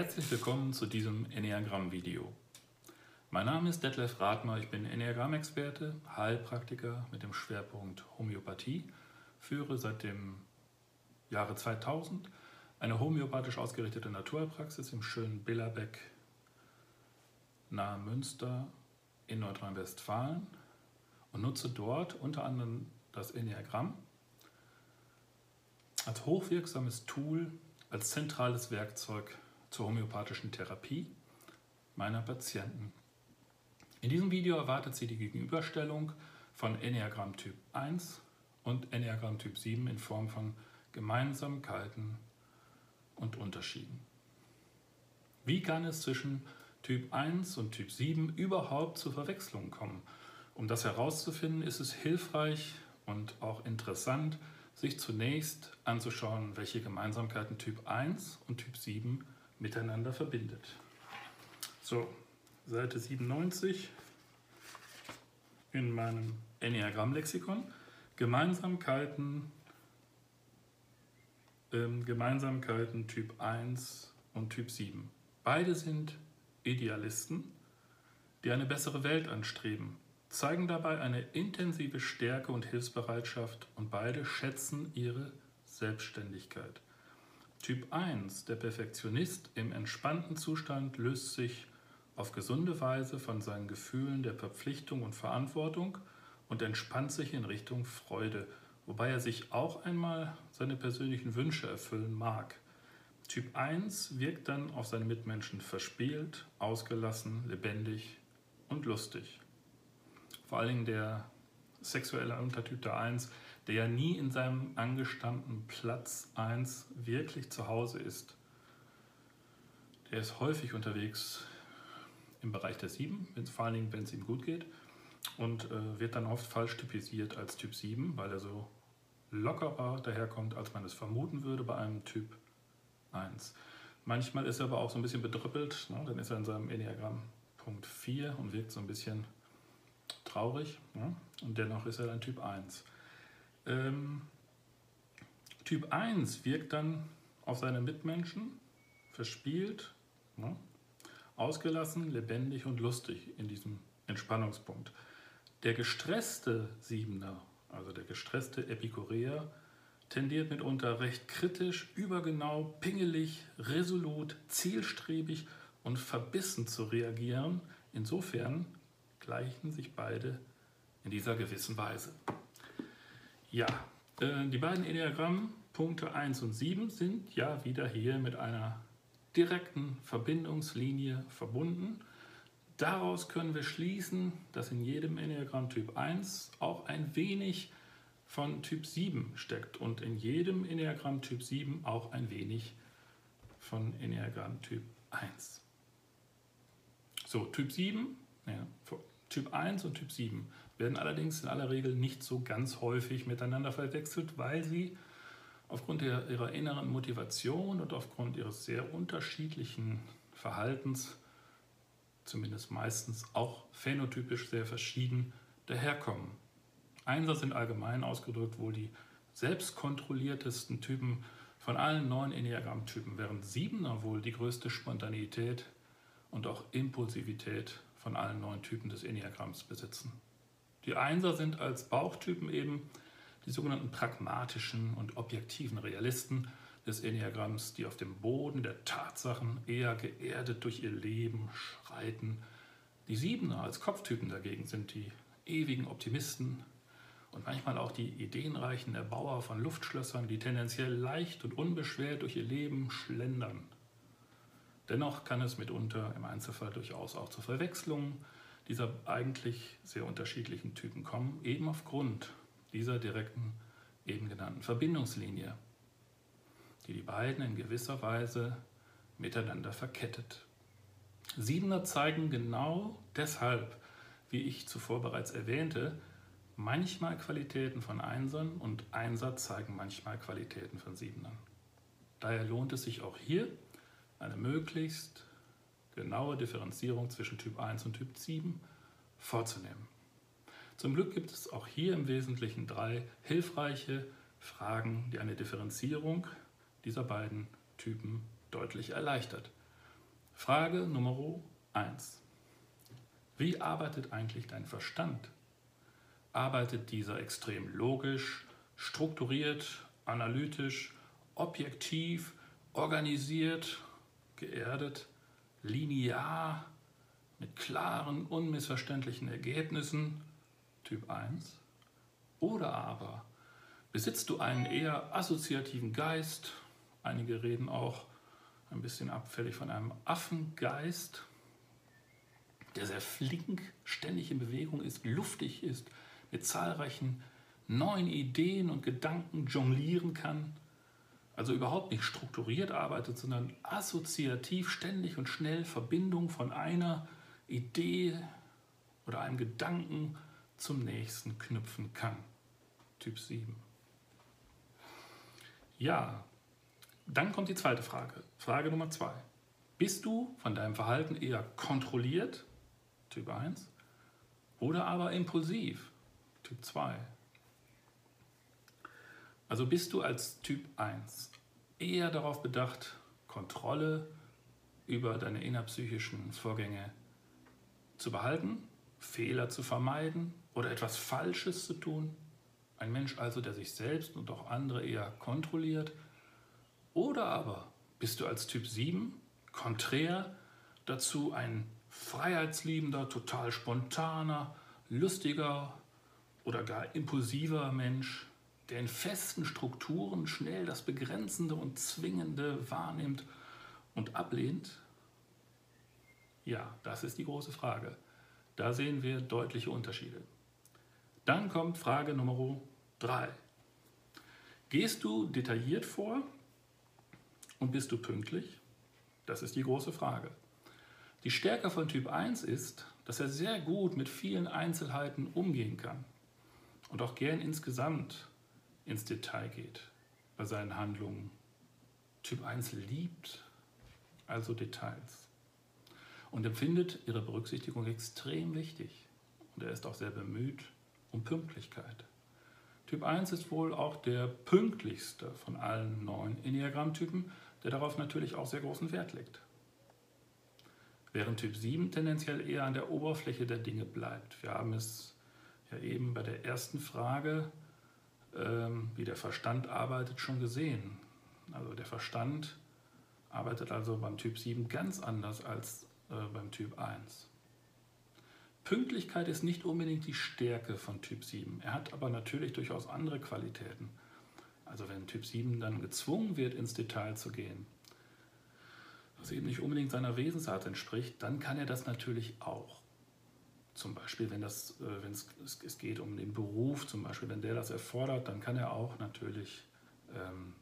Herzlich willkommen zu diesem Enneagramm-Video. Mein Name ist Detlef Rathmer, ich bin Enneagramm-Experte, Heilpraktiker mit dem Schwerpunkt Homöopathie, führe seit dem Jahre 2000 eine homöopathisch ausgerichtete Naturheilpraxis im schönen Billerbeck nahe Münster in Nordrhein-Westfalen und nutze dort unter anderem das Enneagramm als hochwirksames Tool, als zentrales Werkzeug zur homöopathischen Therapie meiner Patienten. In diesem Video erwartet Sie die Gegenüberstellung von Enneagramm Typ 1 und Enneagramm Typ 7 in Form von Gemeinsamkeiten und Unterschieden. Wie kann es zwischen Typ 1 und Typ 7 überhaupt zu Verwechslungen kommen? Um das herauszufinden, ist es hilfreich und auch interessant, sich zunächst anzuschauen, welche Gemeinsamkeiten Typ 1 und Typ 7 miteinander verbindet. So, Seite 97 in meinem Enneagramm-Lexikon. Gemeinsamkeiten, ähm, Gemeinsamkeiten Typ 1 und Typ 7. Beide sind Idealisten, die eine bessere Welt anstreben, zeigen dabei eine intensive Stärke und Hilfsbereitschaft und beide schätzen ihre Selbstständigkeit. Typ 1, der Perfektionist im entspannten Zustand, löst sich auf gesunde Weise von seinen Gefühlen der Verpflichtung und Verantwortung und entspannt sich in Richtung Freude, wobei er sich auch einmal seine persönlichen Wünsche erfüllen mag. Typ 1 wirkt dann auf seine Mitmenschen verspielt, ausgelassen, lebendig und lustig vor allen Dingen der sexuelle Untertyp der 1, der ja nie in seinem angestammten Platz 1 wirklich zu Hause ist. Der ist häufig unterwegs im Bereich der 7, vor allen Dingen, wenn es ihm gut geht, und äh, wird dann oft falsch typisiert als Typ 7, weil er so lockerer daherkommt, als man es vermuten würde bei einem Typ 1. Manchmal ist er aber auch so ein bisschen bedrüppelt, ne? dann ist er in seinem Enneagramm Punkt 4 und wirkt so ein bisschen traurig. Ja? Und dennoch ist er dann Typ 1. Ähm, typ 1 wirkt dann auf seine Mitmenschen verspielt, ja? ausgelassen, lebendig und lustig in diesem Entspannungspunkt. Der gestresste Siebener, also der gestresste Epikureer, tendiert mitunter recht kritisch, übergenau, pingelig, resolut, zielstrebig und verbissen zu reagieren. Insofern gleichen sich beide in dieser gewissen Weise. Ja, äh, die beiden Enneagramm Punkte 1 und 7 sind ja wieder hier mit einer direkten Verbindungslinie verbunden. Daraus können wir schließen, dass in jedem Enneagramm Typ 1 auch ein wenig von Typ 7 steckt und in jedem Enneagramm Typ 7 auch ein wenig von Enneagramm Typ 1. So, Typ 7, ja, Typ 1 und Typ 7 werden allerdings in aller Regel nicht so ganz häufig miteinander verwechselt, weil sie aufgrund ihrer inneren Motivation und aufgrund ihres sehr unterschiedlichen Verhaltens, zumindest meistens auch phänotypisch sehr verschieden, daherkommen. Einser sind allgemein ausgedrückt wohl die selbstkontrolliertesten Typen von allen neun Enneagramm-Typen, während Siebener wohl die größte Spontanität und auch Impulsivität von allen neun Typen des Enneagramms besitzen. Die Einser sind als Bauchtypen eben die sogenannten pragmatischen und objektiven Realisten des Enneagramms, die auf dem Boden der Tatsachen eher geerdet durch ihr Leben schreiten. Die Siebener als Kopftypen dagegen sind die ewigen Optimisten und manchmal auch die ideenreichen Erbauer von Luftschlössern, die tendenziell leicht und unbeschwert durch ihr Leben schlendern. Dennoch kann es mitunter im Einzelfall durchaus auch zu Verwechslungen dieser eigentlich sehr unterschiedlichen Typen kommen, eben aufgrund dieser direkten eben genannten Verbindungslinie, die die beiden in gewisser Weise miteinander verkettet. Siebener zeigen genau deshalb, wie ich zuvor bereits erwähnte, manchmal Qualitäten von Einsern und Einser zeigen manchmal Qualitäten von Siebenern. Daher lohnt es sich auch hier, eine möglichst genaue Differenzierung zwischen Typ 1 und Typ 7 vorzunehmen. Zum Glück gibt es auch hier im Wesentlichen drei hilfreiche Fragen, die eine Differenzierung dieser beiden Typen deutlich erleichtert. Frage Nummer 1. Wie arbeitet eigentlich dein Verstand? Arbeitet dieser extrem logisch, strukturiert, analytisch, objektiv, organisiert, geerdet, linear, mit klaren, unmissverständlichen Ergebnissen, Typ 1? Oder aber besitzt du einen eher assoziativen Geist, einige reden auch ein bisschen abfällig von einem Affengeist, der sehr flink, ständig in Bewegung ist, luftig ist, mit zahlreichen neuen Ideen und Gedanken jonglieren kann, also überhaupt nicht strukturiert arbeitet, sondern assoziativ ständig und schnell Verbindung von einer Idee oder einem Gedanken zum nächsten knüpfen kann. Typ 7. Ja, dann kommt die zweite Frage. Frage Nummer 2. Bist du von deinem Verhalten eher kontrolliert, Typ 1, oder aber impulsiv, Typ 2? Also bist du als Typ 1 eher darauf bedacht, Kontrolle über deine innerpsychischen Vorgänge zu behalten, Fehler zu vermeiden oder etwas Falsches zu tun? Ein Mensch also, der sich selbst und auch andere eher kontrolliert? Oder aber bist du als Typ 7 konträr dazu ein freiheitsliebender, total spontaner, lustiger oder gar impulsiver Mensch, der in festen Strukturen schnell das Begrenzende und Zwingende wahrnimmt und ablehnt? Ja, das ist die große Frage. Da sehen wir deutliche Unterschiede. Dann kommt Frage Nummer 3. Gehst du detailliert vor und bist du pünktlich? Das ist die große Frage. Die Stärke von Typ 1 ist, dass er sehr gut mit vielen Einzelheiten umgehen kann und auch gern insgesamt ins Detail geht bei seinen Handlungen. Typ 1 liebt also Details und empfindet ihre Berücksichtigung extrem wichtig. Und er ist auch sehr bemüht um Pünktlichkeit. Typ 1 ist wohl auch der pünktlichste von allen neun Enneagrammtypen, der darauf natürlich auch sehr großen Wert legt. Während Typ 7 tendenziell eher an der Oberfläche der Dinge bleibt. Wir haben es ja eben bei der ersten Frage, wie der Verstand arbeitet, schon gesehen. Also der Verstand arbeitet also beim Typ 7 ganz anders als äh, beim Typ 1. Pünktlichkeit ist nicht unbedingt die Stärke von Typ 7. Er hat aber natürlich durchaus andere Qualitäten. Also wenn Typ 7 dann gezwungen wird, ins Detail zu gehen, was eben nicht unbedingt seiner Wesensart entspricht, dann kann er das natürlich auch. Zum Beispiel, wenn das, äh, wenn es, es geht um den Beruf, zum Beispiel, wenn der das erfordert, dann kann er auch natürlich ähm,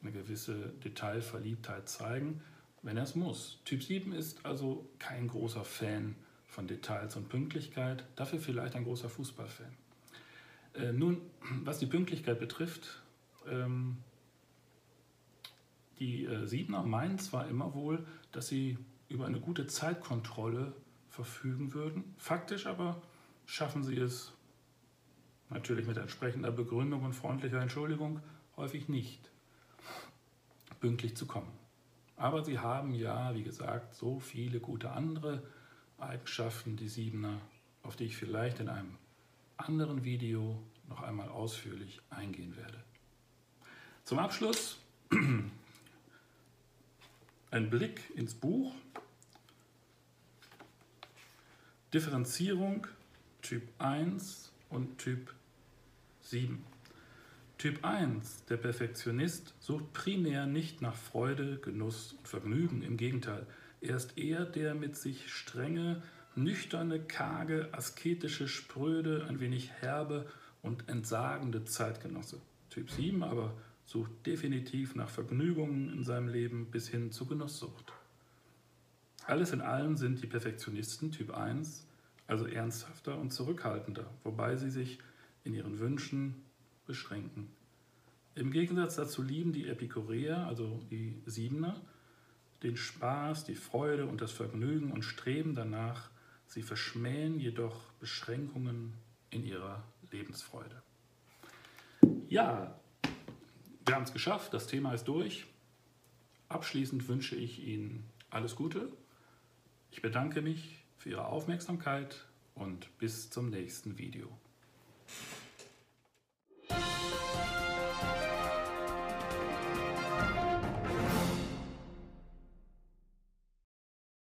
eine gewisse Detailverliebtheit zeigen, wenn er es muss. Typ 7 ist also kein großer Fan von Details und Pünktlichkeit, dafür vielleicht ein großer Fußballfan. Äh, nun, was die Pünktlichkeit betrifft, ähm, die äh, Siebner meinen zwar immer wohl, dass sie über eine gute Zeitkontrolle verfügen würden, faktisch aber schaffen sie es natürlich mit entsprechender Begründung und freundlicher Entschuldigung häufig nicht, pünktlich zu kommen. Aber sie haben ja, wie gesagt, so viele gute andere Eigenschaften, die Siebener, auf die ich vielleicht in einem anderen Video noch einmal ausführlich eingehen werde. Zum Abschluss ein Blick ins Buch. Differenzierung Typ 1 und Typ 7. Typ 1, der Perfektionist, sucht primär nicht nach Freude, Genuss und Vergnügen. Im Gegenteil, er ist eher der mit sich strenge, nüchterne, karge, asketische, spröde, ein wenig herbe und entsagende Zeitgenosse. Typ 7 aber sucht definitiv nach Vergnügungen in seinem Leben bis hin zur Genusssucht. Alles in allem sind die Perfektionisten Typ 1 also ernsthafter und zurückhaltender, wobei sie sich in ihren Wünschen beschränken. Im Gegensatz dazu lieben die Epikureer, also die Siebener, den Spaß, die Freude und das Vergnügen und streben danach, sie verschmähen jedoch Beschränkungen in ihrer Lebensfreude. Ja, wir haben es geschafft, das Thema ist durch. Abschließend wünsche ich Ihnen alles Gute ich bedanke mich für Ihre Aufmerksamkeit und bis zum nächsten Video.